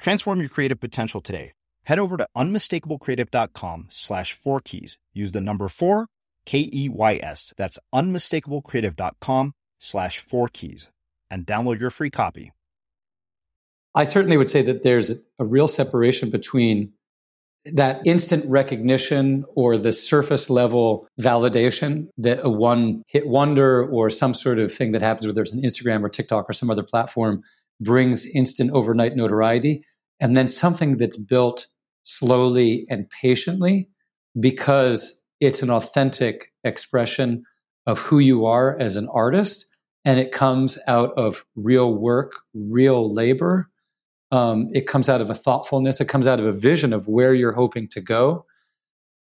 Transform your creative potential today. Head over to unmistakablecreative.com slash four keys. Use the number four, K E Y S. That's unmistakablecreative.com slash four keys and download your free copy. I certainly would say that there's a real separation between that instant recognition or the surface level validation that a one hit wonder or some sort of thing that happens, whether it's an Instagram or TikTok or some other platform, brings instant overnight notoriety and then something that's built slowly and patiently because it's an authentic expression of who you are as an artist and it comes out of real work real labor. Um, it comes out of a thoughtfulness. It comes out of a vision of where you're hoping to go.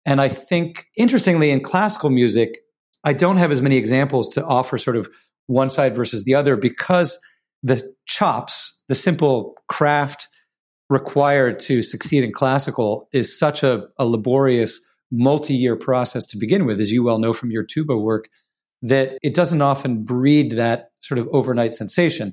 And i think interestingly in classical music i don't have as many examples to offer sort of one side versus the other because the chops the simple craft required to succeed in classical is such a, a laborious multi-year process to begin with, as you well know from your tuba work, that it doesn't often breed that sort of overnight sensation.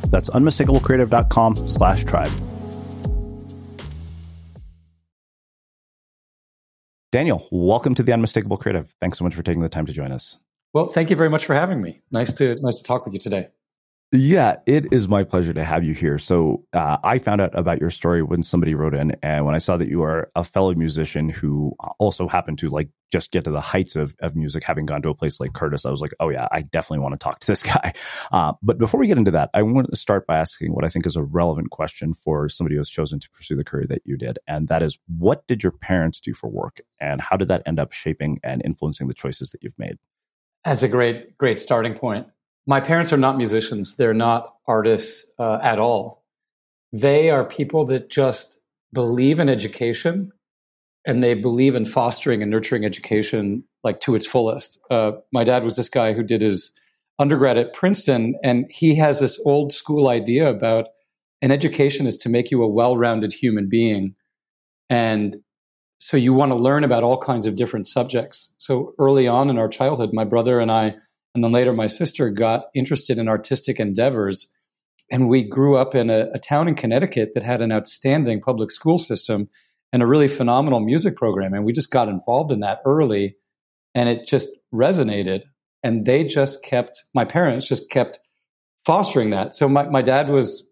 that's unmistakablecreative.com slash tribe. Daniel, welcome to the Unmistakable Creative. Thanks so much for taking the time to join us. Well, thank you very much for having me. Nice to nice to talk with you today. Yeah, it is my pleasure to have you here. So, uh, I found out about your story when somebody wrote in, and when I saw that you are a fellow musician who also happened to like just get to the heights of, of music, having gone to a place like Curtis, I was like, oh yeah, I definitely want to talk to this guy. Uh, but before we get into that, I want to start by asking what I think is a relevant question for somebody who has chosen to pursue the career that you did, and that is, what did your parents do for work, and how did that end up shaping and influencing the choices that you've made? That's a great, great starting point my parents are not musicians. They're not artists uh, at all. They are people that just believe in education and they believe in fostering and nurturing education like to its fullest. Uh, my dad was this guy who did his undergrad at Princeton, and he has this old school idea about an education is to make you a well rounded human being. And so you want to learn about all kinds of different subjects. So early on in our childhood, my brother and I and then later, my sister got interested in artistic endeavors. And we grew up in a, a town in Connecticut that had an outstanding public school system and a really phenomenal music program. And we just got involved in that early and it just resonated. And they just kept, my parents just kept fostering that. So my, my dad was,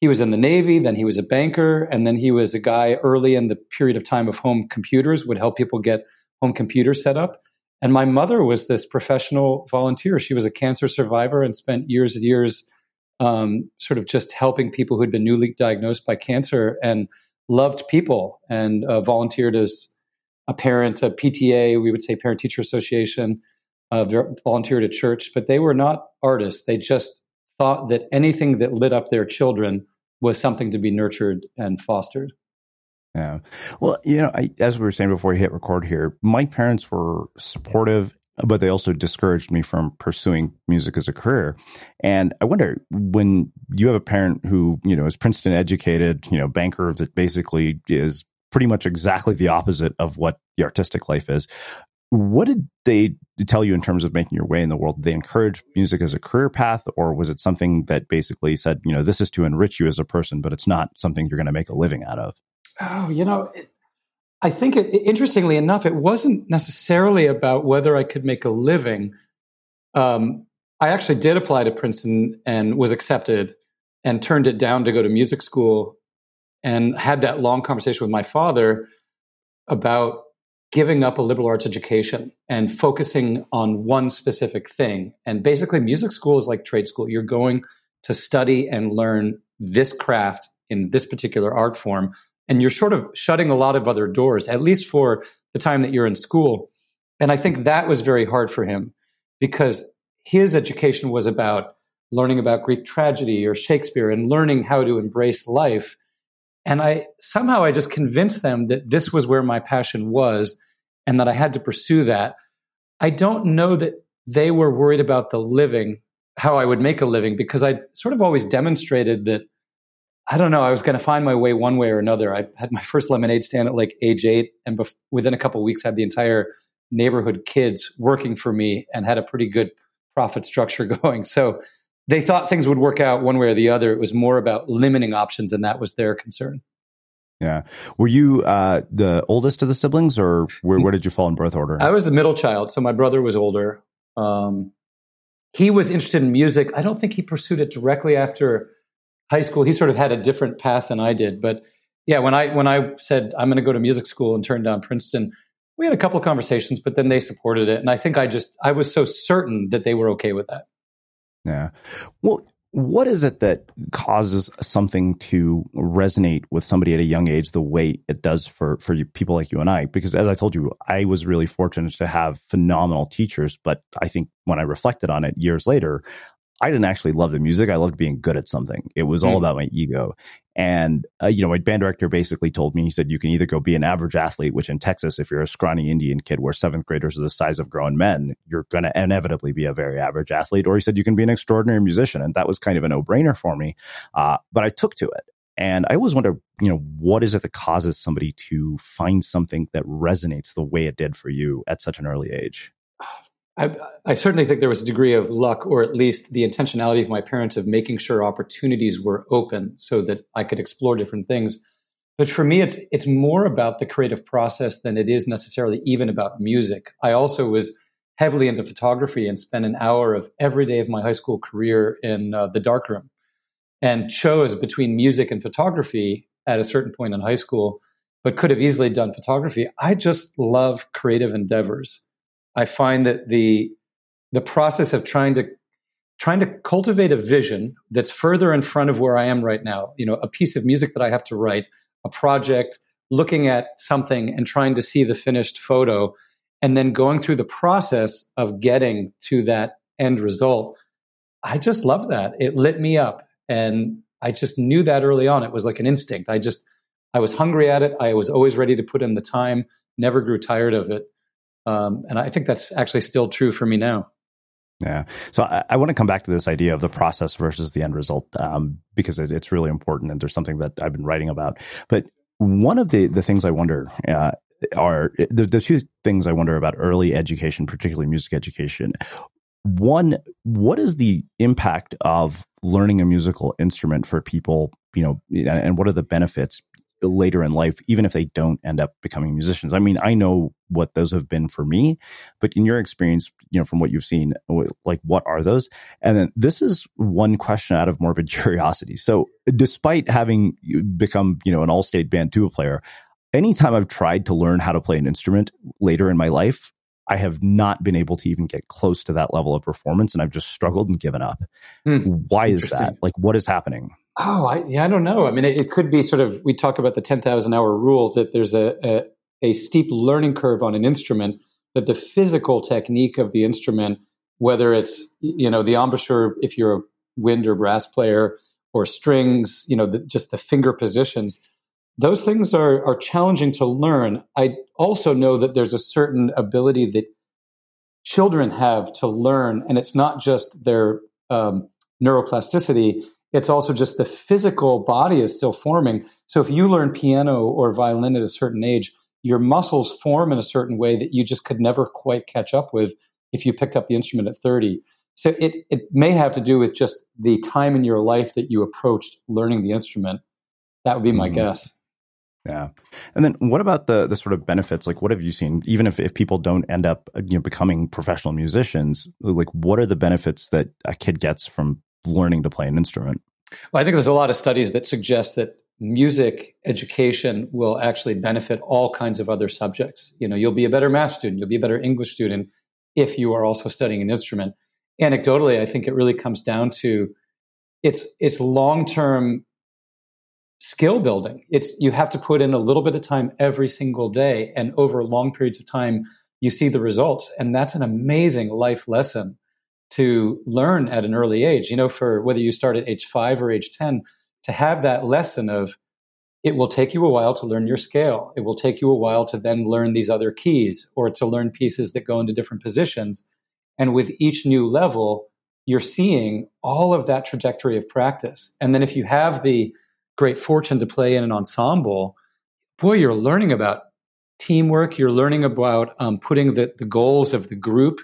he was in the Navy, then he was a banker, and then he was a guy early in the period of time of home computers, would help people get home computers set up. And my mother was this professional volunteer. She was a cancer survivor and spent years and years um, sort of just helping people who'd been newly diagnosed by cancer and loved people and uh, volunteered as a parent, a PTA, we would say Parent Teacher Association, uh, volunteered at church, but they were not artists. They just thought that anything that lit up their children was something to be nurtured and fostered. Yeah. Well, you know, I, as we were saying before we hit record here, my parents were supportive, but they also discouraged me from pursuing music as a career. And I wonder when you have a parent who, you know, is Princeton educated, you know, banker that basically is pretty much exactly the opposite of what the artistic life is. What did they tell you in terms of making your way in the world? Did they encourage music as a career path, or was it something that basically said, you know, this is to enrich you as a person, but it's not something you're going to make a living out of? Oh, you know, it, I think it, interestingly enough, it wasn't necessarily about whether I could make a living. Um, I actually did apply to Princeton and was accepted and turned it down to go to music school and had that long conversation with my father about giving up a liberal arts education and focusing on one specific thing. And basically, music school is like trade school. You're going to study and learn this craft in this particular art form. And you're sort of shutting a lot of other doors, at least for the time that you're in school. And I think that was very hard for him because his education was about learning about Greek tragedy or Shakespeare and learning how to embrace life. And I somehow I just convinced them that this was where my passion was and that I had to pursue that. I don't know that they were worried about the living, how I would make a living, because I sort of always demonstrated that I don't know, I was going to find my way one way or another. I had my first lemonade stand at like age eight, and bef- within a couple weeks, had the entire neighborhood kids working for me and had a pretty good profit structure going. So they thought things would work out one way or the other. It was more about limiting options, and that was their concern. Yeah. Were you uh, the oldest of the siblings, or where, where did you fall in birth order? I was the middle child, so my brother was older. Um, he was interested in music. I don't think he pursued it directly after high school. He sort of had a different path than I did. But yeah, when I when I said I'm going to go to music school and turned down Princeton, we had a couple conversations, but then they supported it, and I think I just I was so certain that they were okay with that. Yeah. Well, what is it that causes something to resonate with somebody at a young age the way it does for for you, people like you and I? Because as I told you, I was really fortunate to have phenomenal teachers, but I think when I reflected on it years later, I didn't actually love the music. I loved being good at something. It was all mm. about my ego. And, uh, you know, my band director basically told me, he said, you can either go be an average athlete, which in Texas, if you're a scrawny Indian kid where seventh graders are the size of grown men, you're going to inevitably be a very average athlete. Or he said, you can be an extraordinary musician. And that was kind of a no brainer for me. Uh, but I took to it. And I always wonder, you know, what is it that causes somebody to find something that resonates the way it did for you at such an early age? I, I, certainly think there was a degree of luck, or at least the intentionality of my parents of making sure opportunities were open so that I could explore different things. But for me, it's it's more about the creative process than it is necessarily even about music. I also was heavily into photography and spent an hour of every day of my high school career in uh, the darkroom, and chose between music and photography at a certain point in high school, but could have easily done photography. I just love creative endeavors I find that the the process of trying to trying to cultivate a vision that's further in front of where I am right now, you know, a piece of music that I have to write, a project, looking at something and trying to see the finished photo and then going through the process of getting to that end result. I just love that. It lit me up and I just knew that early on. It was like an instinct. I just I was hungry at it. I was always ready to put in the time, never grew tired of it. Um, and I think that's actually still true for me now. Yeah. So I, I, want to come back to this idea of the process versus the end result um, because it, it's really important and there's something that I've been writing about. But one of the, the things I wonder uh, are the, the two things I wonder about early education, particularly music education. One, what is the impact of learning a musical instrument for people, you know, and what are the benefits later in life, even if they don't end up becoming musicians. I mean, I know what those have been for me, but in your experience, you know, from what you've seen, like what are those? And then this is one question out of morbid curiosity. So despite having become, you know, an all state band tuba player, anytime I've tried to learn how to play an instrument later in my life, I have not been able to even get close to that level of performance and I've just struggled and given up. Mm, Why is that? Like, what is happening? Oh, I, yeah, I don't know. I mean, it, it, could be sort of, we talk about the 10,000 hour rule that there's a, a, a, steep learning curve on an instrument, that the physical technique of the instrument, whether it's you know the embouchure if you're a wind or brass player, or strings, you know, the, just the finger positions, those things are are challenging to learn. I also know that there's a certain ability that children have to learn, and it's not just their um, neuroplasticity; it's also just the physical body is still forming. So if you learn piano or violin at a certain age, your muscles form in a certain way that you just could never quite catch up with if you picked up the instrument at 30. So it, it may have to do with just the time in your life that you approached learning the instrument. That would be my mm-hmm. guess. Yeah. And then what about the the sort of benefits? Like what have you seen, even if, if people don't end up you know becoming professional musicians, like what are the benefits that a kid gets from learning to play an instrument? Well, I think there's a lot of studies that suggest that music education will actually benefit all kinds of other subjects. You know, you'll be a better math student, you'll be a better English student if you are also studying an instrument. Anecdotally, I think it really comes down to it's it's long-term skill building. It's you have to put in a little bit of time every single day and over long periods of time you see the results and that's an amazing life lesson to learn at an early age. You know, for whether you start at age 5 or age 10 to have that lesson of it will take you a while to learn your scale. It will take you a while to then learn these other keys or to learn pieces that go into different positions. And with each new level, you're seeing all of that trajectory of practice. And then if you have the great fortune to play in an ensemble, boy, you're learning about teamwork. You're learning about um, putting the, the goals of the group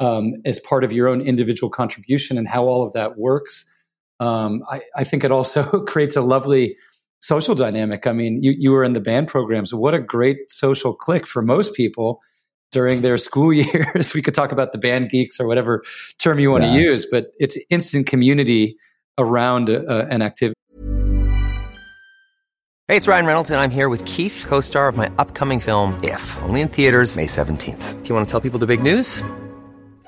um, as part of your own individual contribution and how all of that works um, I, I, think it also creates a lovely social dynamic. I mean, you, you were in the band programs. What a great social click for most people during their school years. we could talk about the band geeks or whatever term you want yeah. to use, but it's instant community around uh, an activity. Hey, it's Ryan Reynolds, and I'm here with Keith, co star of my upcoming film, If, only in theaters, May 17th. Do you want to tell people the big news?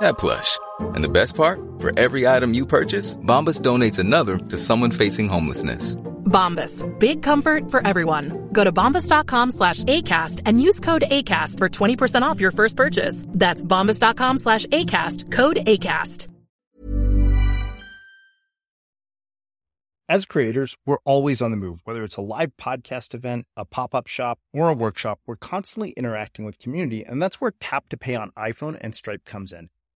that plush. And the best part? For every item you purchase, Bombas donates another to someone facing homelessness. Bombas. Big comfort for everyone. Go to bombas.com slash ACAST and use code ACAST for 20% off your first purchase. That's bombas.com slash ACAST. Code ACAST. As creators, we're always on the move. Whether it's a live podcast event, a pop-up shop, or a workshop, we're constantly interacting with community, and that's where Tap to Pay on iPhone and Stripe comes in.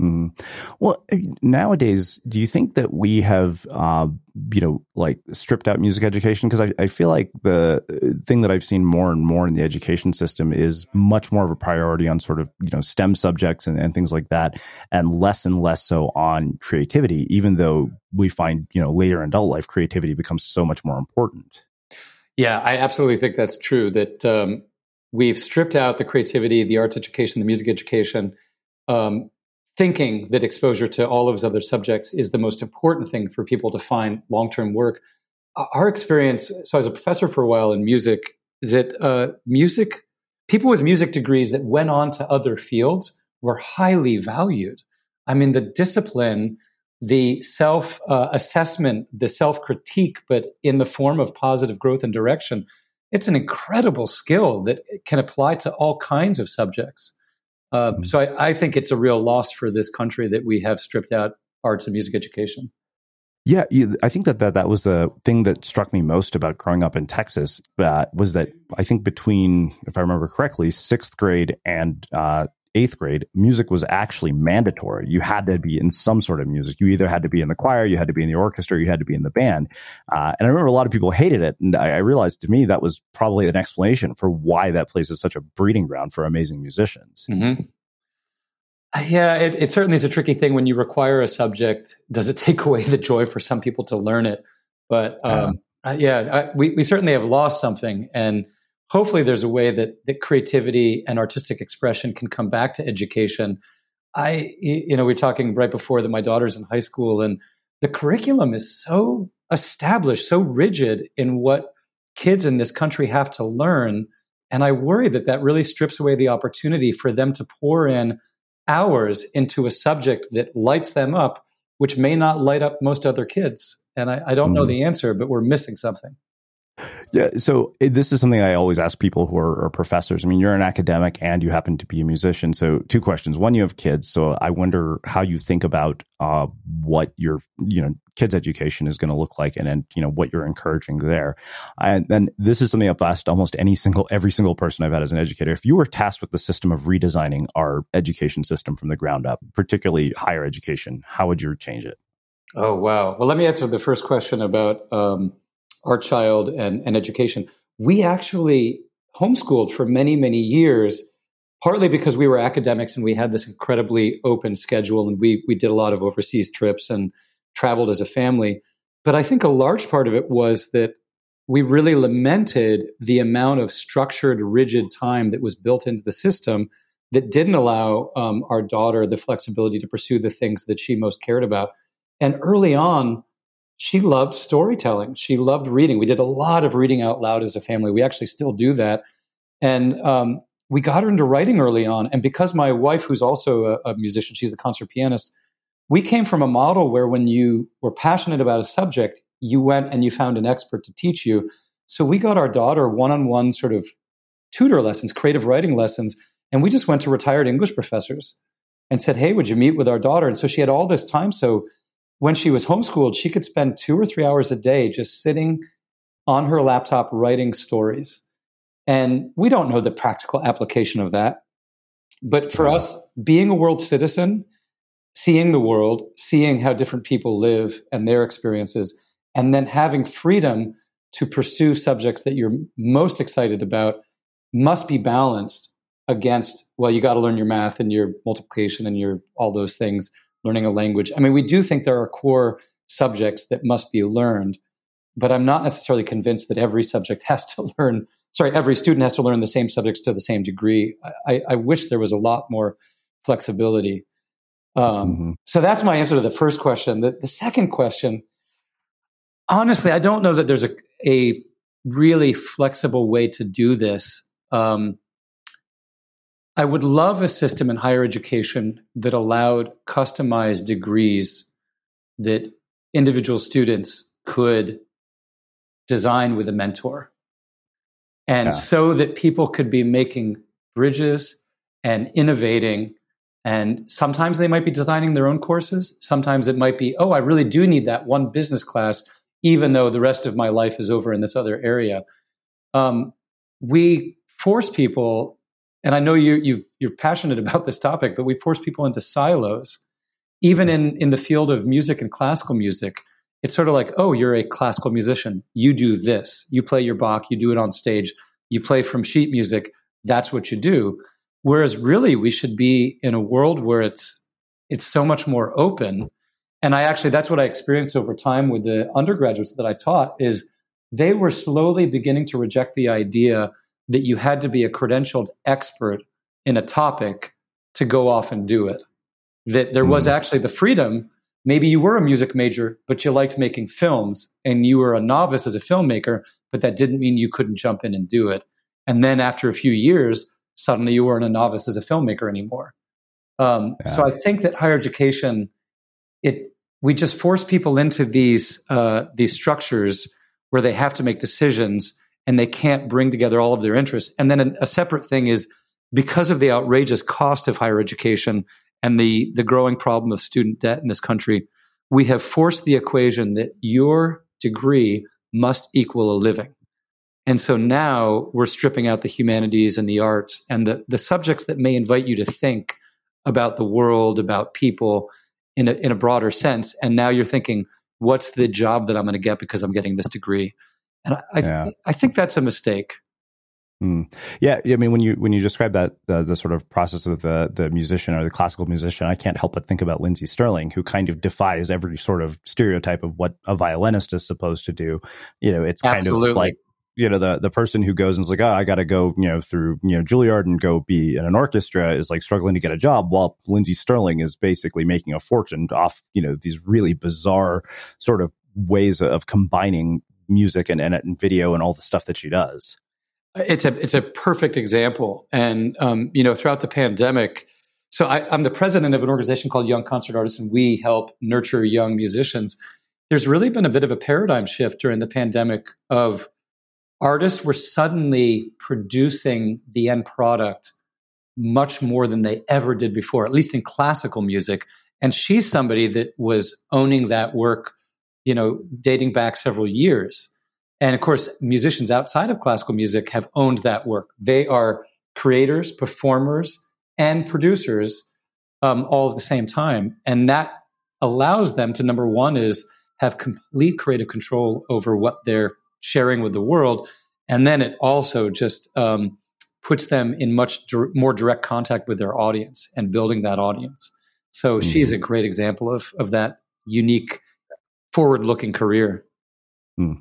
Mm. Well, uh, nowadays, do you think that we have, uh, you know, like stripped out music education? Because I, I feel like the uh, thing that I've seen more and more in the education system is much more of a priority on sort of, you know, STEM subjects and, and things like that, and less and less so on creativity, even though we find, you know, later in adult life, creativity becomes so much more important. Yeah, I absolutely think that's true. That um, we've stripped out the creativity, the arts education, the music education, um, thinking that exposure to all of those other subjects is the most important thing for people to find long term work. Our experience, so as a professor for a while in music, is that uh, music, people with music degrees that went on to other fields were highly valued. I mean, the discipline the self uh, assessment, the self critique, but in the form of positive growth and direction, it's an incredible skill that can apply to all kinds of subjects. Uh, mm-hmm. So I, I, think it's a real loss for this country that we have stripped out arts and music education. Yeah, I think that, that that was the thing that struck me most about growing up in Texas. Uh, was that I think between, if I remember correctly, sixth grade and uh, eighth grade, music was actually mandatory. You had to be in some sort of music. You either had to be in the choir, you had to be in the orchestra, you had to be in the band. Uh, and I remember a lot of people hated it. And I, I, realized to me that was probably an explanation for why that place is such a breeding ground for amazing musicians. Mm-hmm. Yeah, it, it certainly is a tricky thing when you require a subject. Does it take away the joy for some people to learn it? But um, uh, yeah, I, we, we certainly have lost something. And hopefully there's a way that that creativity and artistic expression can come back to education i you know we are talking right before that my daughter's in high school and the curriculum is so established so rigid in what kids in this country have to learn and i worry that that really strips away the opportunity for them to pour in hours into a subject that lights them up which may not light up most other kids and i, I don't mm. know mm-hmm. the answer but we're missing something yeah. So this is something I always ask people who are, are, professors. I mean, you're an academic and you happen to be a musician. So two questions. One, you have kids. So I wonder how you think about uh, what your, you know, kids education is going to look like and then, you know, what you're encouraging there. And then this is something I've asked almost any single, every single person I've had as an educator. If you were tasked with the system of redesigning our education system from the ground up, particularly higher education, how would you change it? Oh, wow. Well, let me answer the first question about, um, our child and, and education. We actually homeschooled for many, many years, partly because we were academics and we had this incredibly open schedule and we, we did a lot of overseas trips and traveled as a family. But I think a large part of it was that we really lamented the amount of structured, rigid time that was built into the system that didn't allow um, our daughter the flexibility to pursue the things that she most cared about. And early on, she loved storytelling. She loved reading. We did a lot of reading out loud as a family. We actually still do that. And um, we got her into writing early on. And because my wife, who's also a, a musician, she's a concert pianist, we came from a model where when you were passionate about a subject, you went and you found an expert to teach you. So we got our daughter one on one sort of tutor lessons, creative writing lessons. And we just went to retired English professors and said, Hey, would you meet with our daughter? And so she had all this time. So when she was homeschooled, she could spend two or three hours a day just sitting on her laptop writing stories. And we don't know the practical application of that. But for us, being a world citizen, seeing the world, seeing how different people live and their experiences, and then having freedom to pursue subjects that you're most excited about must be balanced against, well, you got to learn your math and your multiplication and your all those things learning a language. I mean, we do think there are core subjects that must be learned, but I'm not necessarily convinced that every subject has to learn. Sorry, every student has to learn the same subjects to the same degree. I, I wish there was a lot more flexibility. Um, mm-hmm. So that's my answer to the first question. The, the second question, honestly, I don't know that there's a, a really flexible way to do this. Um, I would love a system in higher education that allowed customized degrees that individual students could design with a mentor. And yeah. so that people could be making bridges and innovating. And sometimes they might be designing their own courses. Sometimes it might be, oh, I really do need that one business class, even though the rest of my life is over in this other area. Um, we force people, and I know you, you you're passionate about this topic, but we force people into silos. Even in, in the field of music and classical music, it's sort of like, oh, you're a classical musician. You do this. You play your Bach, you do it on stage. You play from sheet music. That's what you do. Whereas really we should be in a world where it's it's so much more open. And I actually that's what I experienced over time with the undergraduates that I taught is they were slowly beginning to reject the idea that you had to be a credentialed expert in a topic to go off and do it. That there was hmm. actually the freedom. Maybe you were a music major, but you liked making films and you were a novice as a filmmaker, but that didn't mean you couldn't jump in and do it. And then after a few years, suddenly you weren't a novice as a filmmaker anymore. Um, yeah. So I think that higher education, it we just force people into these uh, these structures where they have to make decisions and they can't bring together all of their interests. And then a, a separate thing is because of the outrageous cost of higher education and the the growing problem of student debt in this country, we have forced the equation that your degree must equal a living. And so now we're stripping out the humanities and the arts and the, the subjects that may invite you to think about the world, about people in a, in a broader sense. And now you're thinking, what's the job that I'm going to get because I'm getting this degree? And I, yeah. I, I think that's a mistake. Mm. Yeah, I mean, when you when you describe that the, the sort of process of the the musician or the classical musician, I can't help but think about Lindsey Stirling, who kind of defies every sort of stereotype of what a violinist is supposed to do. You know, it's kind Absolutely. of like you know the the person who goes and is like, oh, I got to go, you know, through you know Juilliard and go be in an orchestra is like struggling to get a job, while Lindsey Stirling is basically making a fortune off you know these really bizarre sort of ways of combining music and, and, and video and all the stuff that she does. It's a it's a perfect example, and um, you know, throughout the pandemic, so I, I'm the president of an organization called Young Concert Artists, and we help nurture young musicians. There's really been a bit of a paradigm shift during the pandemic of artists were suddenly producing the end product much more than they ever did before, at least in classical music. And she's somebody that was owning that work, you know, dating back several years. And of course, musicians outside of classical music have owned that work. They are creators, performers, and producers um, all at the same time. And that allows them to, number one, is have complete creative control over what they're sharing with the world. And then it also just um, puts them in much dir- more direct contact with their audience and building that audience. So mm-hmm. she's a great example of, of that unique forward looking career. Hmm.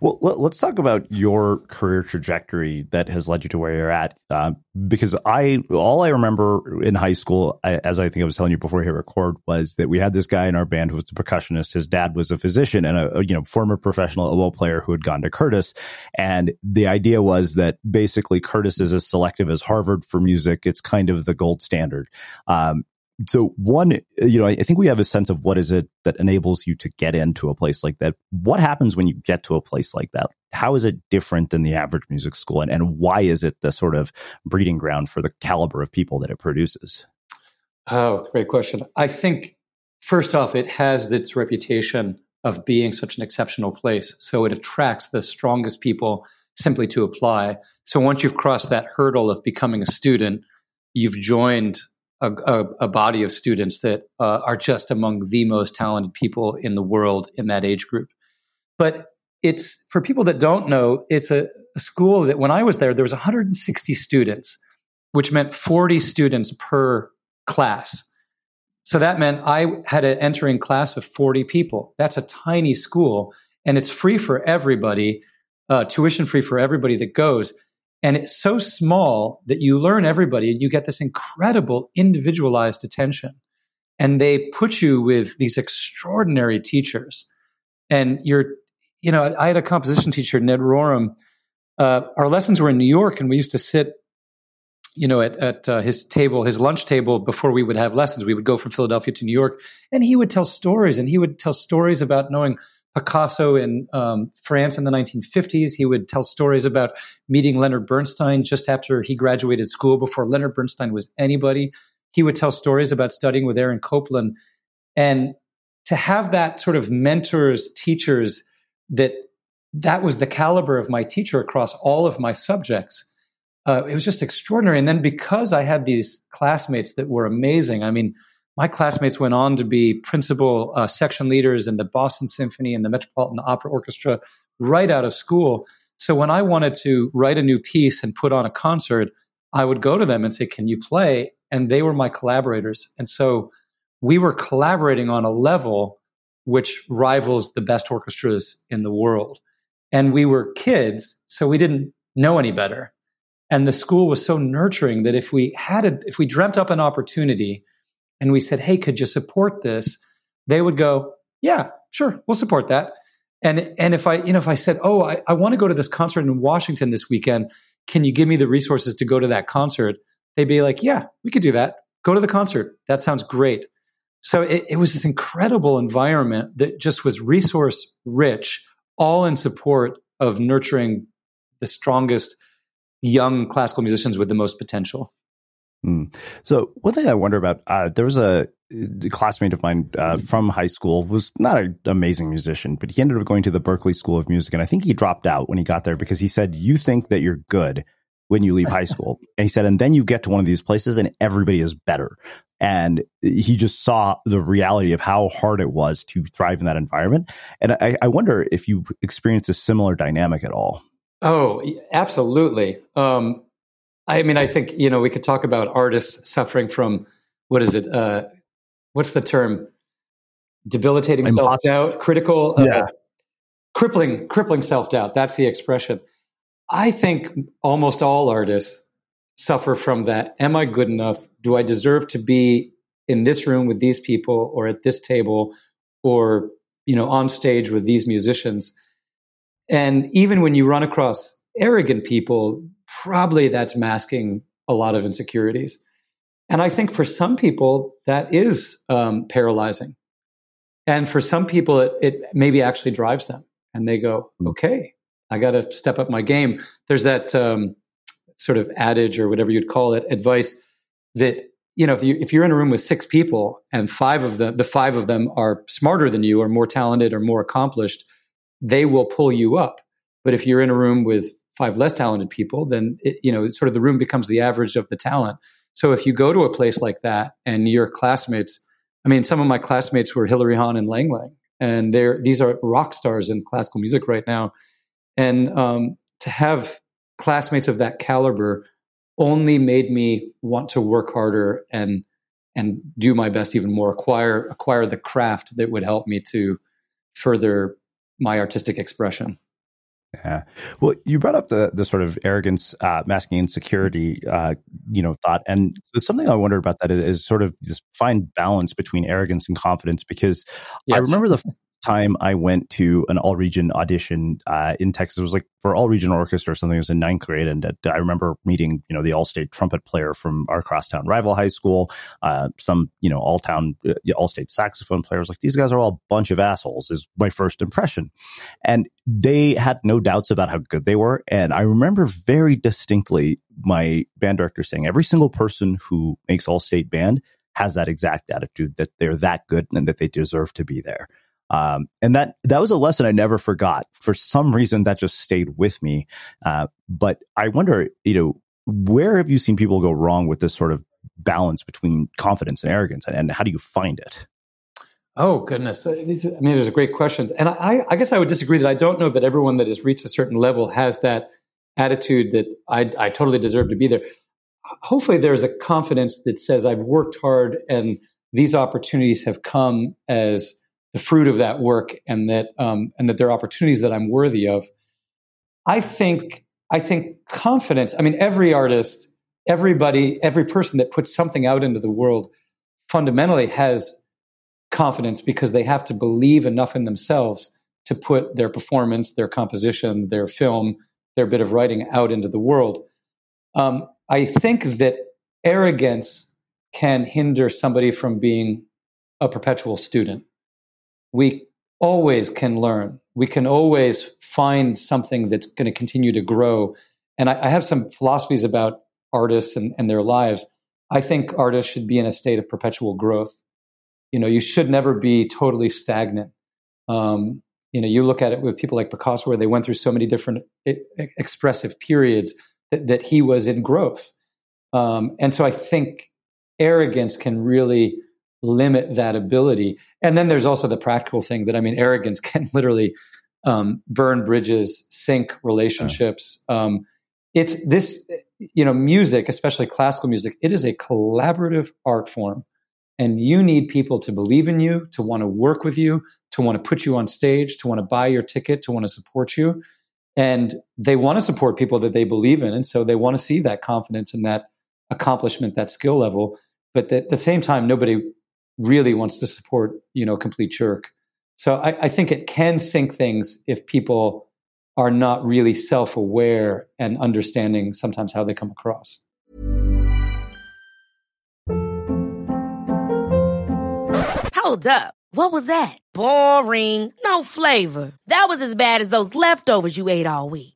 Well, let, us talk about your career trajectory that has led you to where you're at. Uh, because I, all I remember in high school, I, as I think I was telling you before hit record, was that we had this guy in our band who was a percussionist. His dad was a physician and a, a you know former professional oboe player who had gone to Curtis. And the idea was that basically Curtis is as selective as Harvard for music. It's kind of the gold standard. Um, so one you know i think we have a sense of what is it that enables you to get into a place like that. What happens when you get to a place like that? How is it different than the average music school? And, and why is it the sort of breeding ground for the caliber of people that it produces? Oh great question. I think first off it has its reputation of being such an exceptional place. So it attracts the strongest people simply to apply. So once you've crossed that hurdle of becoming a student you've joined a, a, a body of students that uh, are just among the most talented people in the world in that age group. But it's for people that don't know, it's a, a school that when I was there, there was 160 students, which meant 40 students per class. So that meant I had an entering class of 40 people. That's a tiny school, and it's free for everybody, uh, tuition free for everybody that goes. And it's so small that you learn everybody and you get this incredible individualized attention. And they put you with these extraordinary teachers. And you're, you know, I had a composition teacher, Ned Rorem. Uh, our lessons were in New York, and we used to sit you know, at, at uh, his table, his lunch table, before we would have lessons, we would go from Philadelphia to New York, and he would tell stories, and he would tell stories about knowing Picasso in um, France in the 1950s. He would tell stories about meeting Leonard Bernstein just after he graduated school, before Leonard Bernstein was anybody. He would tell stories about studying with Aaron Copland, and to have that sort of mentors, teachers that that was the caliber of my teacher across all of my subjects uh, it was just extraordinary. And then because I had these classmates that were amazing, I mean, my classmates went on to be principal uh, section leaders in the Boston Symphony and the Metropolitan Opera Orchestra right out of school. So when I wanted to write a new piece and put on a concert, I would go to them and say, Can you play? And they were my collaborators. And so we were collaborating on a level which rivals the best orchestras in the world. And we were kids, so we didn't know any better. And the school was so nurturing that if we had a, if we dreamt up an opportunity and we said, Hey, could you support this? They would go, Yeah, sure, we'll support that. And and if I, you know, if I said, Oh, I, I want to go to this concert in Washington this weekend, can you give me the resources to go to that concert? They'd be like, Yeah, we could do that. Go to the concert. That sounds great. So it, it was this incredible environment that just was resource rich, all in support of nurturing the strongest young classical musicians with the most potential. Mm. So one thing I wonder about, uh, there was a, classmate of mine uh, from high school was not an amazing musician, but he ended up going to the Berklee School of Music, and I think he dropped out when he got there because he said, "You think that you're good when you leave high school," and he said, and then you get to one of these places and everybody is better. And he just saw the reality of how hard it was to thrive in that environment. And I, I wonder if you experienced a similar dynamic at all. Oh, absolutely. Um, I mean, I think you know we could talk about artists suffering from what is it? Uh, what's the term? Debilitating self doubt, critical, uh, yeah. crippling, crippling self doubt. That's the expression. I think almost all artists suffer from that. Am I good enough? Do I deserve to be in this room with these people, or at this table, or you know, on stage with these musicians? And even when you run across arrogant people, probably that's masking a lot of insecurities. And I think for some people, that is um, paralyzing. And for some people, it, it maybe actually drives them. And they go, hmm. okay, I got to step up my game. There's that um, sort of adage or whatever you'd call it, advice that you know if you if you're in a room with six people and five of them the five of them are smarter than you or more talented or more accomplished they will pull you up. But if you're in a room with five less talented people, then it, you know sort of the room becomes the average of the talent. So if you go to a place like that and your classmates, I mean, some of my classmates were Hilary Hahn and Lang Lang, and they're these are rock stars in classical music right now, and um, to have classmates of that caliber only made me want to work harder and and do my best even more acquire acquire the craft that would help me to further my artistic expression. Yeah. Well, you brought up the the sort of arrogance, uh, masking insecurity, uh, you know, thought, and something I wonder about that is, is, sort of this fine balance between arrogance and confidence. Because yes. I remember the time I went to an all region audition uh, in Texas. It was like for all region orchestra or something. It was in ninth grade, and I remember meeting you know the all state trumpet player from our crosstown rival high school, uh, some you know all town uh, all state saxophone players. Like these guys are all a bunch of assholes. Is my first impression, and they had no doubts about how good they were. And I remember very distinctly my band director saying every single person who makes all state band has that exact attitude that they're that good and that they deserve to be there. Um, and that that was a lesson I never forgot. For some reason, that just stayed with me. Uh, but I wonder, you know, where have you seen people go wrong with this sort of balance between confidence and arrogance, and, and how do you find it? Oh goodness, uh, these, I mean, there's great questions, and I, I guess I would disagree that I don't know that everyone that has reached a certain level has that attitude that I, I totally deserve to be there. Hopefully, there's a confidence that says I've worked hard, and these opportunities have come as the fruit of that work and that um, and that there are opportunities that I'm worthy of. I think I think confidence. I mean, every artist, everybody, every person that puts something out into the world fundamentally has confidence because they have to believe enough in themselves to put their performance, their composition, their film, their bit of writing out into the world. Um, I think that arrogance can hinder somebody from being a perpetual student. We always can learn. We can always find something that's going to continue to grow. And I, I have some philosophies about artists and, and their lives. I think artists should be in a state of perpetual growth. You know, you should never be totally stagnant. Um, you know, you look at it with people like Picasso, where they went through so many different expressive periods that, that, he was in growth. Um, and so I think arrogance can really limit that ability. And then there's also the practical thing that I mean, arrogance can literally um, burn bridges, sink relationships. Um, it's this, you know, music, especially classical music. It is a collaborative art form, and you need people to believe in you, to want to work with you, to want to put you on stage, to want to buy your ticket, to want to support you. And they want to support people that they believe in. And so they want to see that confidence and that accomplishment, that skill level. But at the same time, nobody really wants to support, you know, complete jerk. So I, I think it can sink things if people are not really self aware and understanding sometimes how they come across. Hold up. What was that? Boring. No flavor. That was as bad as those leftovers you ate all week.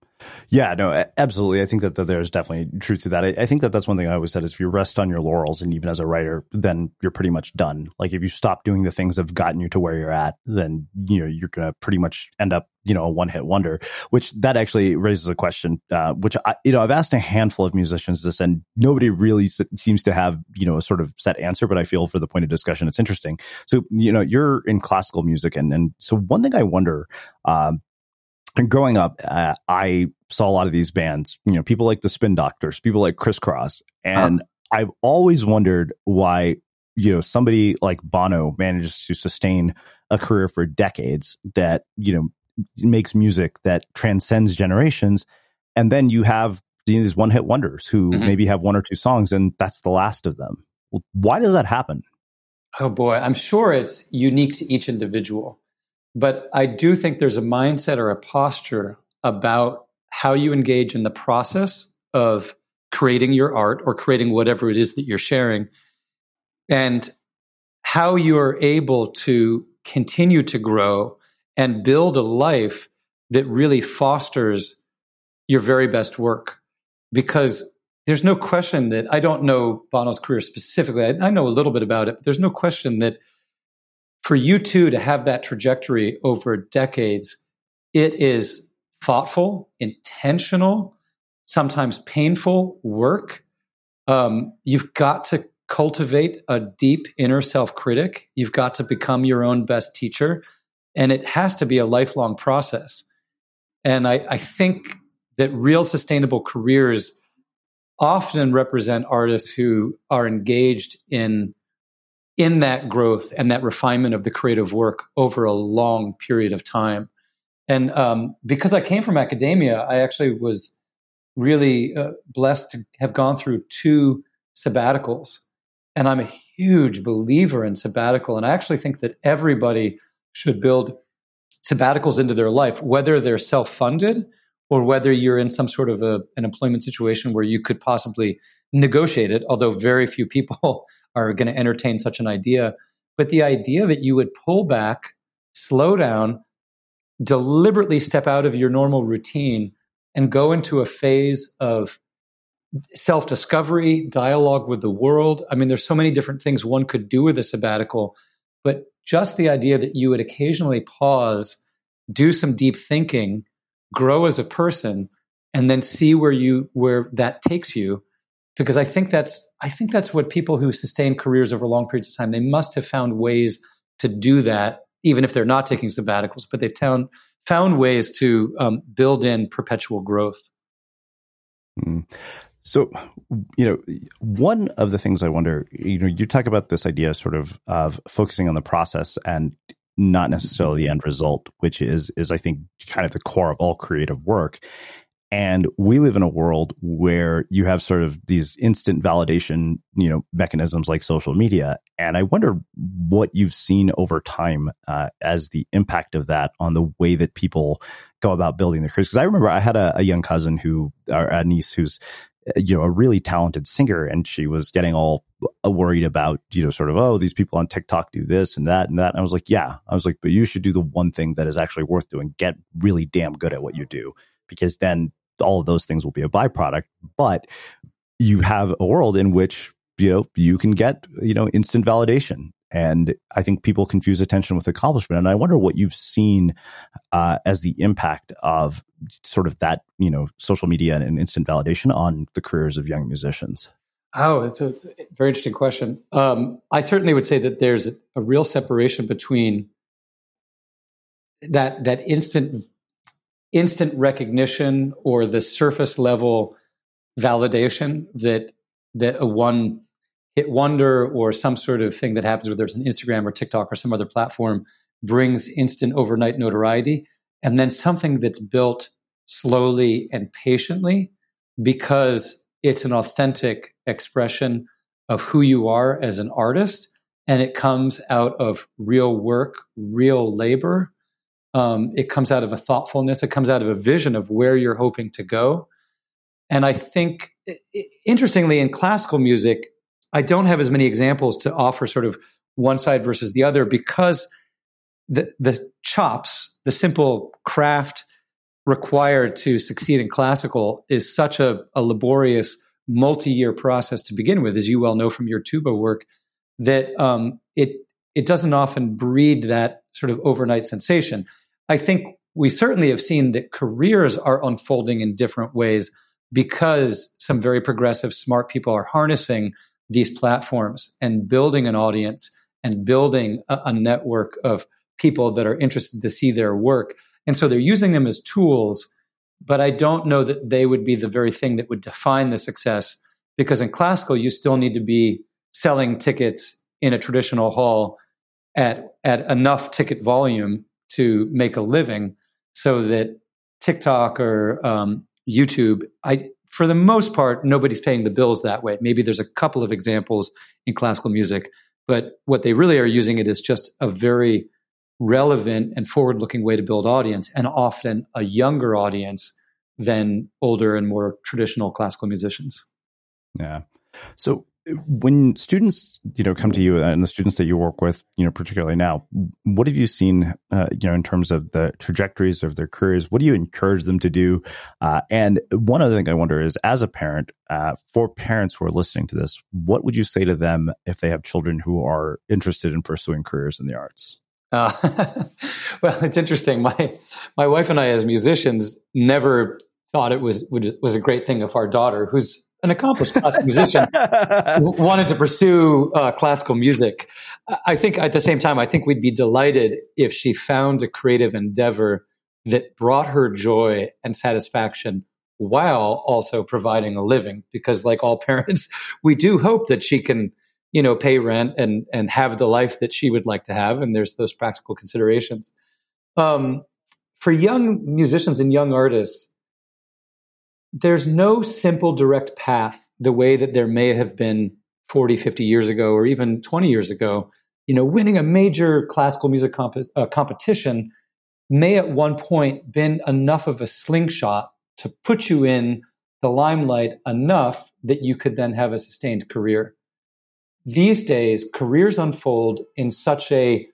Yeah, no, absolutely. I think that, that there's definitely truth to that. I, I, think that that's one thing I always said is if you rest on your laurels and even as a writer, then you're pretty much done. Like if you stop doing the things that have gotten you to where you're at, then, you know, you're going to pretty much end up, you know, a one hit wonder, which that actually raises a question, uh, which I, you know, I've asked a handful of musicians this and nobody really seems to have, you know, a sort of set answer, but I feel for the point of discussion, it's interesting. So, you know, you're in classical music and, and so one thing I wonder, um, and growing up, uh, I saw a lot of these bands, you know, people like the Spin Doctors, people like Kris Kross. And huh. I've always wondered why, you know, somebody like Bono manages to sustain a career for decades that, you know, makes music that transcends generations. And then you have these one hit wonders who mm-hmm. maybe have one or two songs and that's the last of them. Why does that happen? Oh boy, I'm sure it's unique to each individual. But I do think there's a mindset or a posture about how you engage in the process of creating your art or creating whatever it is that you're sharing and how you are able to continue to grow and build a life that really fosters your very best work because there's no question that I don't know Bono's career specifically. I, I, know a little bit about it, but there's no question that for U2 to have that trajectory over decades, it is thoughtful, intentional, sometimes painful work. Um, you've got to cultivate a deep inner self critic. You've got to become your own best teacher. And it has to be a lifelong process. And I, I think that real sustainable careers often represent artists who are engaged in in that growth and that refinement of the creative work over a long period of time. And um, because I came from academia, I actually was really uh, blessed to have gone through two sabbaticals. And I'm a huge believer in sabbatical. And I actually think that everybody should build sabbaticals into their life, whether they're self funded or whether you're in some sort of a, an employment situation where you could possibly negotiate it, although very few people are going to entertain such an idea. But the idea that you would pull back, slow down, deliberately step out of your normal routine and go into a phase of self discovery, dialogue with the world. I mean, there's so many different things one could do with a sabbatical, but just the idea that you would occasionally pause, do some deep thinking, grow as a person, and then see where you where that takes you because I think that's I think that's what people who sustain careers over long periods of time they must have found ways to do that, even if they're not taking sabbaticals, but they've found found ways to um, build in perpetual growth. Mm. So, you know, one of the things I wonder, you know, you talk about this idea sort of of focusing on the process and not necessarily the end result, which is is I think kind of the core of all creative work. And we live in a world where you have sort of these instant validation, you know, mechanisms like social media. And I wonder what you've seen over time uh, as the impact of that on the way that people go about building their careers. Because I remember I had a, a young cousin who, or a niece who's, uh, you know, a really talented singer, and she was getting all uh, worried about, you know, sort of, oh, these people on TikTok do this and that and that. And I was like, yeah, I was like, but you should do the one thing that is actually worth doing. Get really damn good at what you do because then all of those things will be a byproduct. But you have a world in which you know you can get you know instant validation. And i think people confuse attention with accomplishment. And i wonder what you've seen uh, as the impact of sort of that you know social media and instant validation on the careers of young musicians. Oh it's a, it's a very interesting question. Um, i certainly would say that there's a real separation between that that instant instant recognition or the surface level validation that that a one hit wonder or some sort of thing that happens whether it's an Instagram or TikTok or some other platform brings instant overnight notoriety. And then something that's built slowly and patiently because it's an authentic expression of who you are as an artist and it comes out of real work, real labor, um, it comes out of a thoughtfulness. It comes out of a vision of where you're hoping to go. And I think, interestingly, in classical music, I don't have as many examples to offer sort of one side versus the other because the, the chops, the simple craft, required to succeed in classical is such a, a laborious multi-year process to begin with, as you well know from your tuba work, that um, it it doesn't often breed that sort of overnight sensation. I think we certainly have seen that careers are unfolding in different ways because some very progressive, smart people are harnessing these platforms and building an audience and building a, a network of people that are interested to see their work. And so they're using them as tools, but I don't know that they would be the very thing that would define the success because in classical, you still need to be selling tickets in a traditional hall at, at enough ticket volume to make a living so that TikTok or um, YouTube, I for the most part, nobody's paying the bills that way. Maybe there's a couple of examples in classical music, but what they really are using it is just a very relevant and forward-looking way to build audience, and often a younger audience than older and more traditional classical musicians. Yeah. So when students you know come to you and the students that you work with you know particularly now what have you seen uh, you know in terms of the trajectories of their careers? What do you encourage them to do? Uh, and one other thing i wonder is as a parent uh, for parents who are listening to this what would you say to them if they have children who are interested in pursuing careers in the arts? Uh, well it's interesting. My my wife and i as musicians never thought it was was a great thing if our daughter who's an accomplished classical musician wanted to pursue uh, classical music. I think at the same time, I think we'd be delighted if she found a creative endeavor that brought her joy and satisfaction while also providing a living. Because, like all parents, we do hope that she can, you know, pay rent and and have the life that she would like to have. And there's those practical considerations. Um, for young musicians and young artists, there's no simple direct path the way that there may have been 40 50 years ago or even 20 years ago. You know winning a major classical music comp- uh, competition may at one point been enough of a slingshot to put you in the limelight enough that you could then have a sustained career. These days careers unfold in such a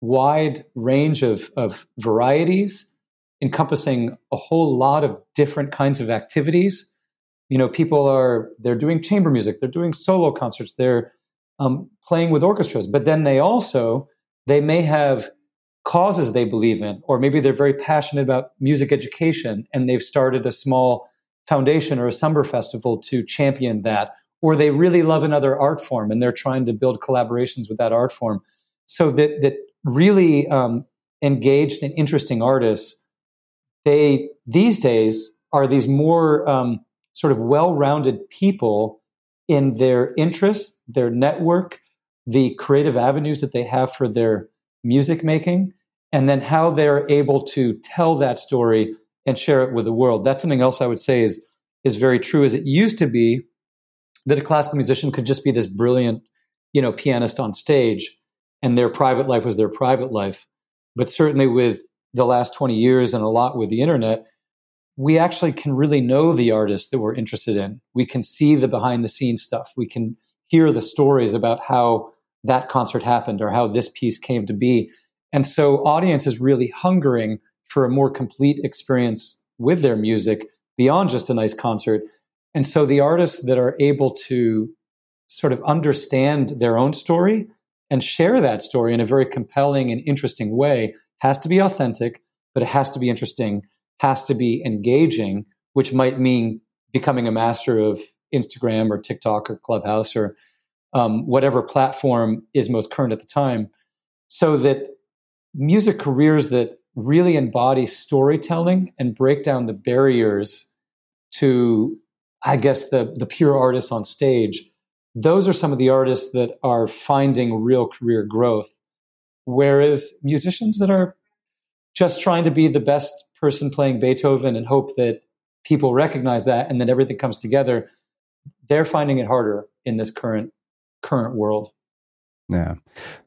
wide range of, of varieties encompassing a whole lot of different kinds of activities. You know, people are they're doing chamber music, they're doing solo concerts, they're um, playing with orchestras, but then they also they may have causes they believe in, or maybe they're very passionate about music education and they've started a small foundation or a summer festival to champion that, or they really love another art form and they're trying to build collaborations with that art form. So that that really um, engaged and interesting artists they these days are these more um, sort of well-rounded people in their interests, their network, the creative avenues that they have for their music making, and then how they're able to tell that story and share it with the world. That's something else I would say is is very true. As it used to be that a classical musician could just be this brilliant, you know, pianist on stage, and their private life was their private life. But certainly with the last 20 years and a lot with the internet, we actually can really know the artists that we're interested in. We can see the behind the scenes stuff. We can hear the stories about how that concert happened or how this piece came to be. And so audience is really hungering for a more complete experience with their music beyond just a nice concert. And so the artists that are able to sort of understand their own story and share that story in a very compelling and interesting way has to be authentic, but it has to be interesting, has to be engaging, which might mean becoming a master of Instagram or TikTok or Clubhouse or um, whatever platform is most current at the time, so that music careers that really embody storytelling and break down the barriers to, I guess, the, the pure artists on stage. Those are some of the artists that are finding real career growth Whereas musicians that are just trying to be the best person playing Beethoven and hope that people recognize that and then everything comes together, they're finding it harder in this current current world. Yeah.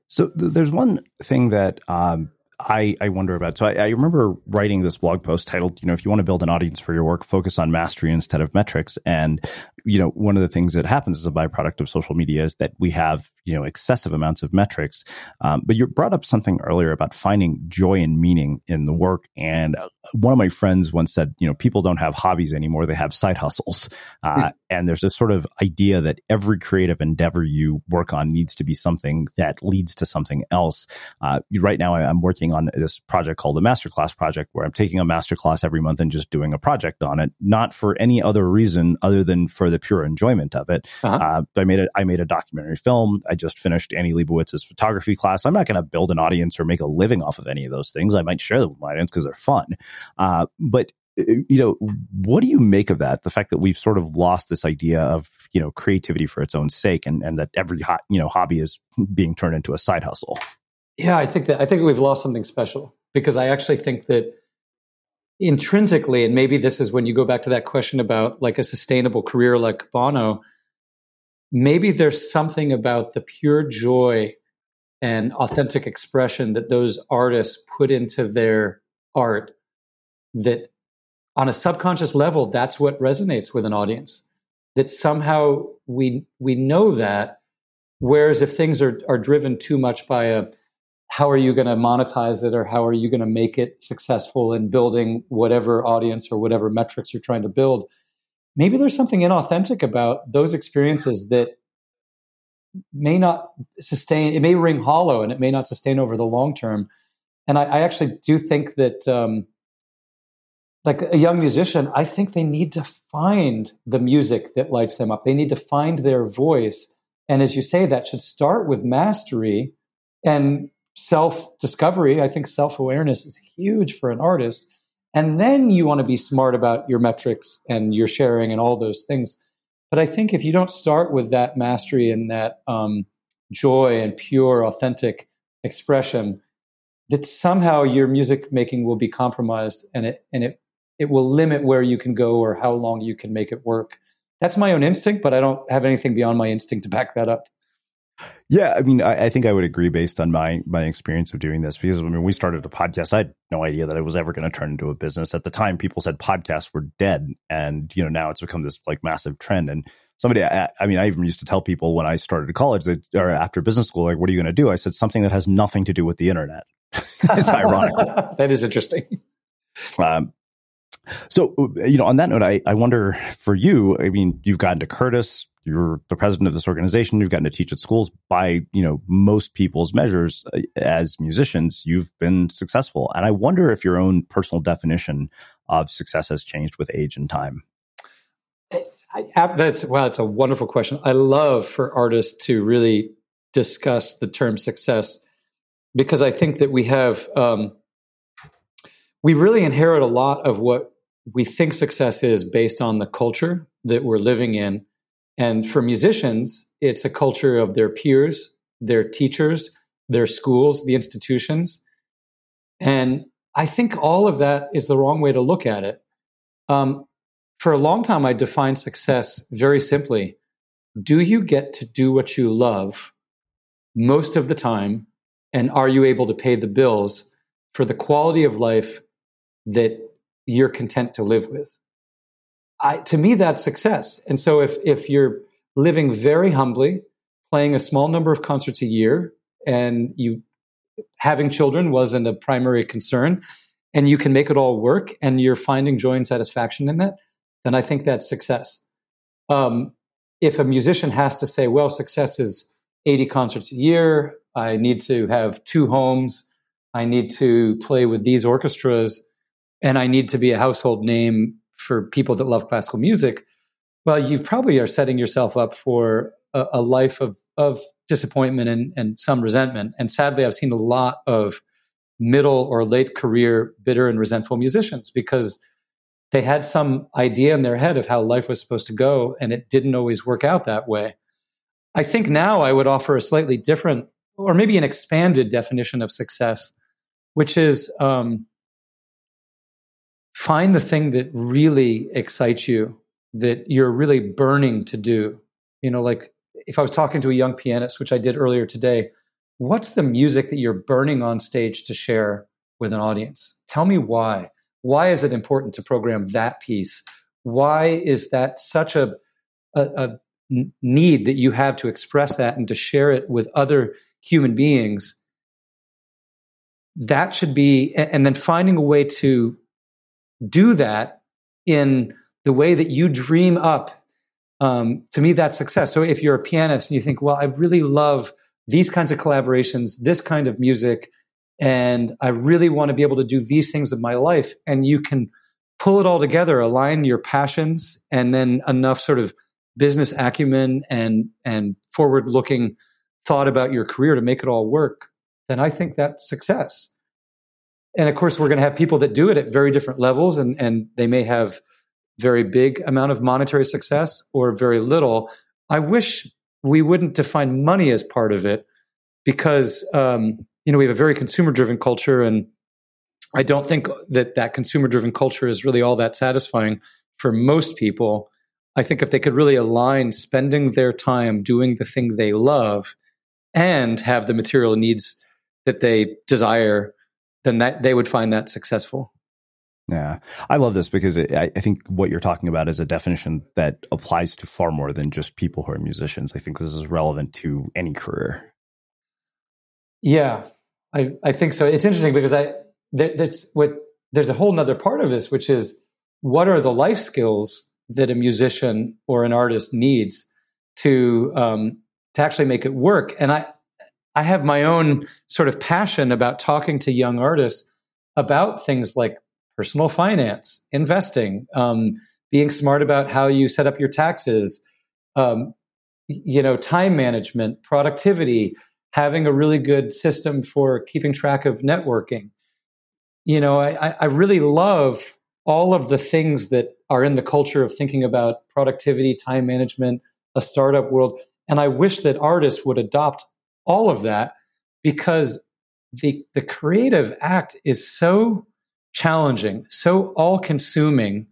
So th- there's one thing that um, I, I wonder about. So I, I, remember writing this blog post titled, you know, if you want to build an audience for your work, focus on mastery instead of metrics. And you know, one of the things that happens as a byproduct of social media is that we have, you know, excessive amounts of metrics. Um, but you brought up something earlier about finding joy and meaning in the work. And uh, one of my friends once said, you know, people don't have hobbies anymore; they have side hustles. Uh, mm. And there's this sort of idea that every creative endeavor you work on needs to be something that leads to something else. Uh, right now, I'm working on this project called the Masterclass Project, where I'm taking a masterclass every month and just doing a project on it, not for any other reason other than for the pure enjoyment of it. Uh-huh. Uh, I made it. I made a documentary film. I just finished Annie Leibovitz's photography class. I'm not going to build an audience or make a living off of any of those things. I might share them with my audience because they're fun. Uh, but uh, you know, what do you make of that? The fact that we've sort of lost this idea of you know creativity for its own sake, and and that every ho- you know hobby is being turned into a side hustle. Yeah, I think that I think we've lost something special because I actually think that intrinsically, and maybe this is when you go back to that question about like a sustainable career like Bono, maybe there's something about the pure joy and authentic expression that those artists put into their art that on a subconscious level that's what resonates with an audience. That somehow we we know that whereas if things are are driven too much by a how are you going to monetize it or how are you going to make it successful in building whatever audience or whatever metrics you're trying to build maybe there's something inauthentic about those experiences that may not sustain it may ring hollow and it may not sustain over the long term and i, I actually do think that um, like a young musician, I think they need to find the music that lights them up. They need to find their voice. And as you say, that should start with mastery and self discovery. I think self awareness is huge for an artist. And then you want to be smart about your metrics and your sharing and all those things. But I think if you don't start with that mastery and that um, joy and pure, authentic expression, that somehow your music making will be compromised and it and it it will limit where you can go or how long you can make it work. That's my own instinct, but I don't have anything beyond my instinct to back that up. Yeah, I mean, I, I, think I would agree based on my my experience of doing this because I mean, we started a podcast. I had no idea that it was ever going to turn into a business. At the time, people said podcasts were dead, and you know now it's become this like massive trend. And somebody, I, I mean, I even used to tell people when I started college that, or after business school, like, what are you going to do? I said something that has nothing to do with the internet. it's ironic. that is interesting. Um, so, you know, on that note, I, I wonder for you, I mean, you've gotten to Curtis, you're the president of this organization, you've gotten to teach at schools by, you know, most people's measures uh, as musicians, you've been successful. And I wonder if your own personal definition of success has changed with age and time. I, that's wow, it's a wonderful question. I love for artists to really discuss the term success because I think that we have um, we really inherit a lot of what we think success is based on the culture that we're living in. And for musicians, it's a culture of their peers, their teachers, their schools, the institutions. And I think all of that is the wrong way to look at it. Um, for a long time, I defined success very simply do you get to do what you love most of the time? And are you able to pay the bills for the quality of life that you're content to live with. I, to me, that's success. And so if, if you're living very humbly, playing a small number of concerts a year, and you having children wasn't a primary concern, and you can make it all work, and you're finding joy and satisfaction in that, then I think that's success. Um, if a musician has to say, well, success is 80 concerts a year, I need to have two homes, I need to play with these orchestras, and I need to be a household name for people that love classical music, well, you probably are setting yourself up for a, a life of, of disappointment and, and some resentment. And sadly, I've seen a lot of middle or late career bitter and resentful musicians because they had some idea in their head of how life was supposed to go, and it didn't always work out that way. I think now I would offer a slightly different, or maybe an expanded definition of success, which is um, find the thing that really excites you, that you're really burning to do. You know, like if I was talking to a young pianist, which I did earlier today, what's the music that you're burning on stage to share with an audience? Tell me why. Why is it important to program that piece? Why is that such a a, a need that you have to express that and to share it with other human beings that should be and then finding a way to do that in the way that you dream up um, to me that's success. So if you're a pianist and you think well i really love these kinds of collaborations this kind of music and i really want to be able to do these things with my life and you can pull it all together align your passions and then enough sort of business acumen and and forward looking thought about your career to make it all work then i think that's success and of course we're going to have people that do it at very different levels and and they may have very big amount of monetary success or very little. I wish we wouldn't define money as part of it because um, you know we have a very consumer driven culture and i don't think that that consumer driven culture is really all that satisfying for most people. I think if they could really align spending their time doing the thing they love and have the material needs that they desire, then that they would find that successful. Yeah, I love this because it, I, I, think what you're talking about is a definition that applies to far more than just people who are musicians. I think this is relevant to any career. Yeah, I, I think so. It's interesting because I that's what there's a whole nother part of this, which is what are the life skills that a musician or an artist needs to um, to actually make it work. And I I have my own sort of passion about talking to young artists about things like personal finance, investing, um, being smart about how you set up your taxes, um, you know, time management, productivity, having a really good system for keeping track of networking. You know, I, I really love all of the things that are in the culture of thinking about productivity, time management, a startup world. And I wish that artists would adopt all of that because the, the creative act is so challenging, so all consuming.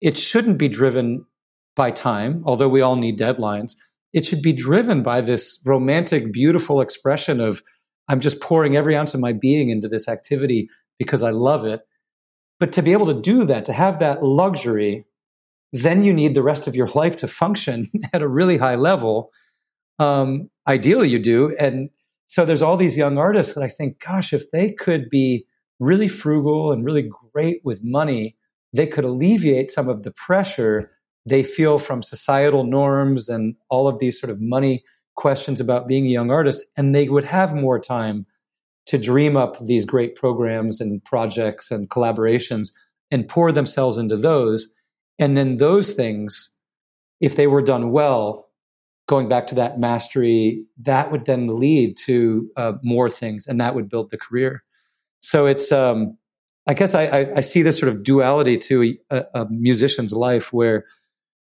It shouldn't be driven by time, although we all need deadlines. It should be driven by this romantic, beautiful expression of, I'm just pouring every ounce of my being into this activity because I love it. But to be able to do that, to have that luxury, then you need the rest of your life to function at a really high level. Um, ideally, you do. And so there's all these young artists that I think, gosh, if they could be really frugal and really great with money, they could alleviate some of the pressure they feel from societal norms and all of these sort of money questions about being a young artist. And they would have more time to dream up these great programs and projects and collaborations and pour themselves into those. And then those things, if they were done well, going back to that mastery, that would then lead to uh, more things and that would build the career. So it's, um, I guess I, I, I, see this sort of duality to a, a musician's life where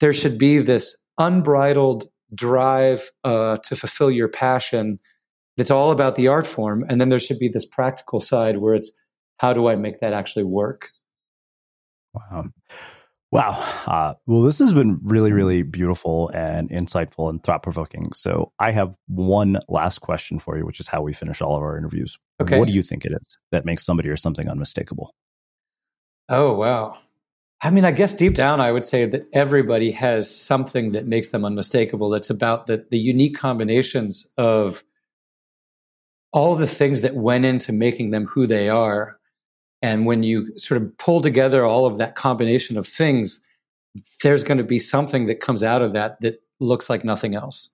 there should be this unbridled drive uh, to fulfill your passion it's all about the art form and then there should be this practical side where it's how do i make that actually work wow wow uh, well this has been really really beautiful and insightful and thought-provoking so i have one last question for you which is how we finish all of our interviews okay what do you think it is that makes somebody or something unmistakable oh wow I mean, I guess deep down, I would say that everybody has something that makes them unmistakable. It's about the, the unique combinations of all the things that went into making them who they are. And when you sort of pull together all of that combination of things, there's going to be something that comes out of that that looks like nothing else.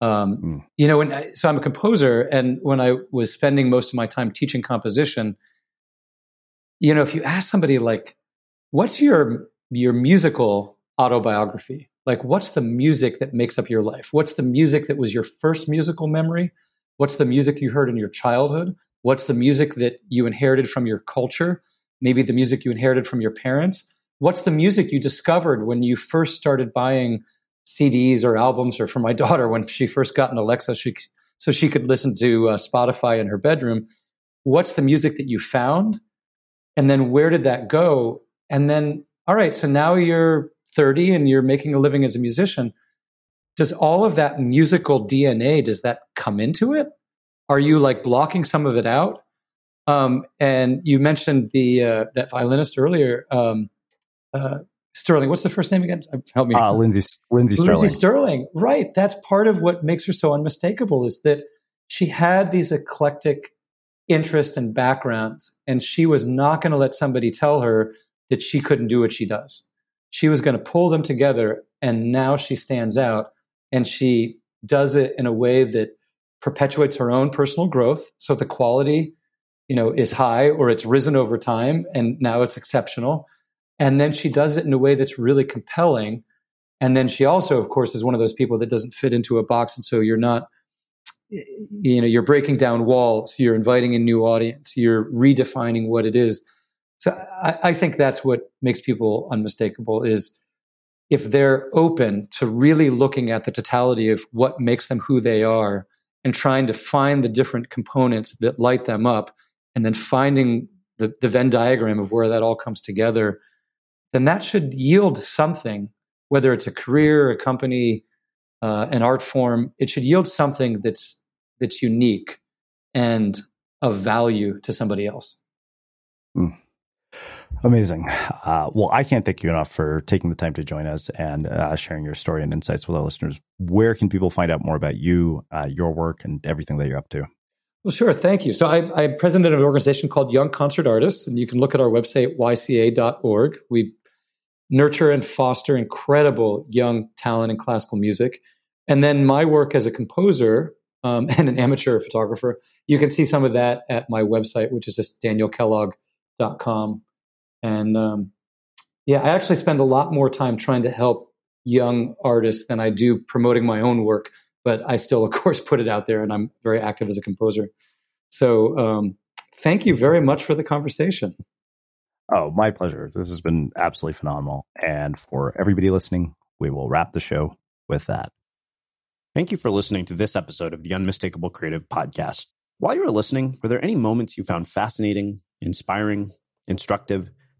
Um, mm. You know, when I, so I'm a composer, and when I was spending most of my time teaching composition, you know, if you ask somebody like, "What's your your musical autobiography?" Like, what's the music that makes up your life? What's the music that was your first musical memory? What's the music you heard in your childhood? What's the music that you inherited from your culture? Maybe the music you inherited from your parents. What's the music you discovered when you first started buying CDs or albums, or for my daughter when she first got an Alexa, she, so she could listen to uh, Spotify in her bedroom? What's the music that you found? And then where did that go? And then, all right, so now you're 30 and you're making a living as a musician does all of that musical DNA does that come into it? Are you like blocking some of it out? Um, and you mentioned the uh, that violinist earlier, um, uh, Stirling. What's the first name again? Help me. Uh, Lindsey, Lindsey Stirling. Lindsey Stirling. Right. That's part of what makes her so unmistakable is that she had these eclectic interests and backgrounds, and she was not going to let somebody tell her that she couldn't do what she does. She was going to pull them together, and now she stands out, and she does it in a way that perpetuates her own personal growth. So the quality, you know, is high or it's risen over time, and now it's exceptional and then she does it in a way that's really compelling. And then she also, of course, is one of those people that doesn't fit into a box. And so you're not, you know, you're breaking down walls, you're inviting a new audience, you're redefining what it is. So I, I think that's what makes people unmistakable is if they're open to really looking at the totality of what makes them who they are and trying to find the different components that light them up and then finding the, the Venn diagram of where that all comes together then that should yield something, whether it's a career, a company, uh, an art form. It should yield something that's that's unique and of value to somebody else. Mm. Amazing. Uh, well, I can't thank you enough for taking the time to join us and uh, sharing your story and insights with our listeners. Where can people find out more about you, uh, your work, and everything that you're up to? Well, sure. Thank you. So I, am president of an organization called Young Concert Artists, and you can look at our website, yca.org. We nurture and foster incredible young talent in classical music. And then my work as a composer um, and an amateur photographer, you can see some of that at my website, which is just danielkellogg.com. And um, yeah, I actually spend a lot more time trying to help young artists than I do promoting my own work but I still, of course, put it out there and I'm very active as a composer. So um, thank you very much for the conversation. Oh, my pleasure. This has been absolutely phenomenal. And for everybody listening, we will wrap the show with that. Thank you for listening to this episode of the Unmistakable Creative Podcast. While you were listening, were there any moments you found fascinating, inspiring, instructive,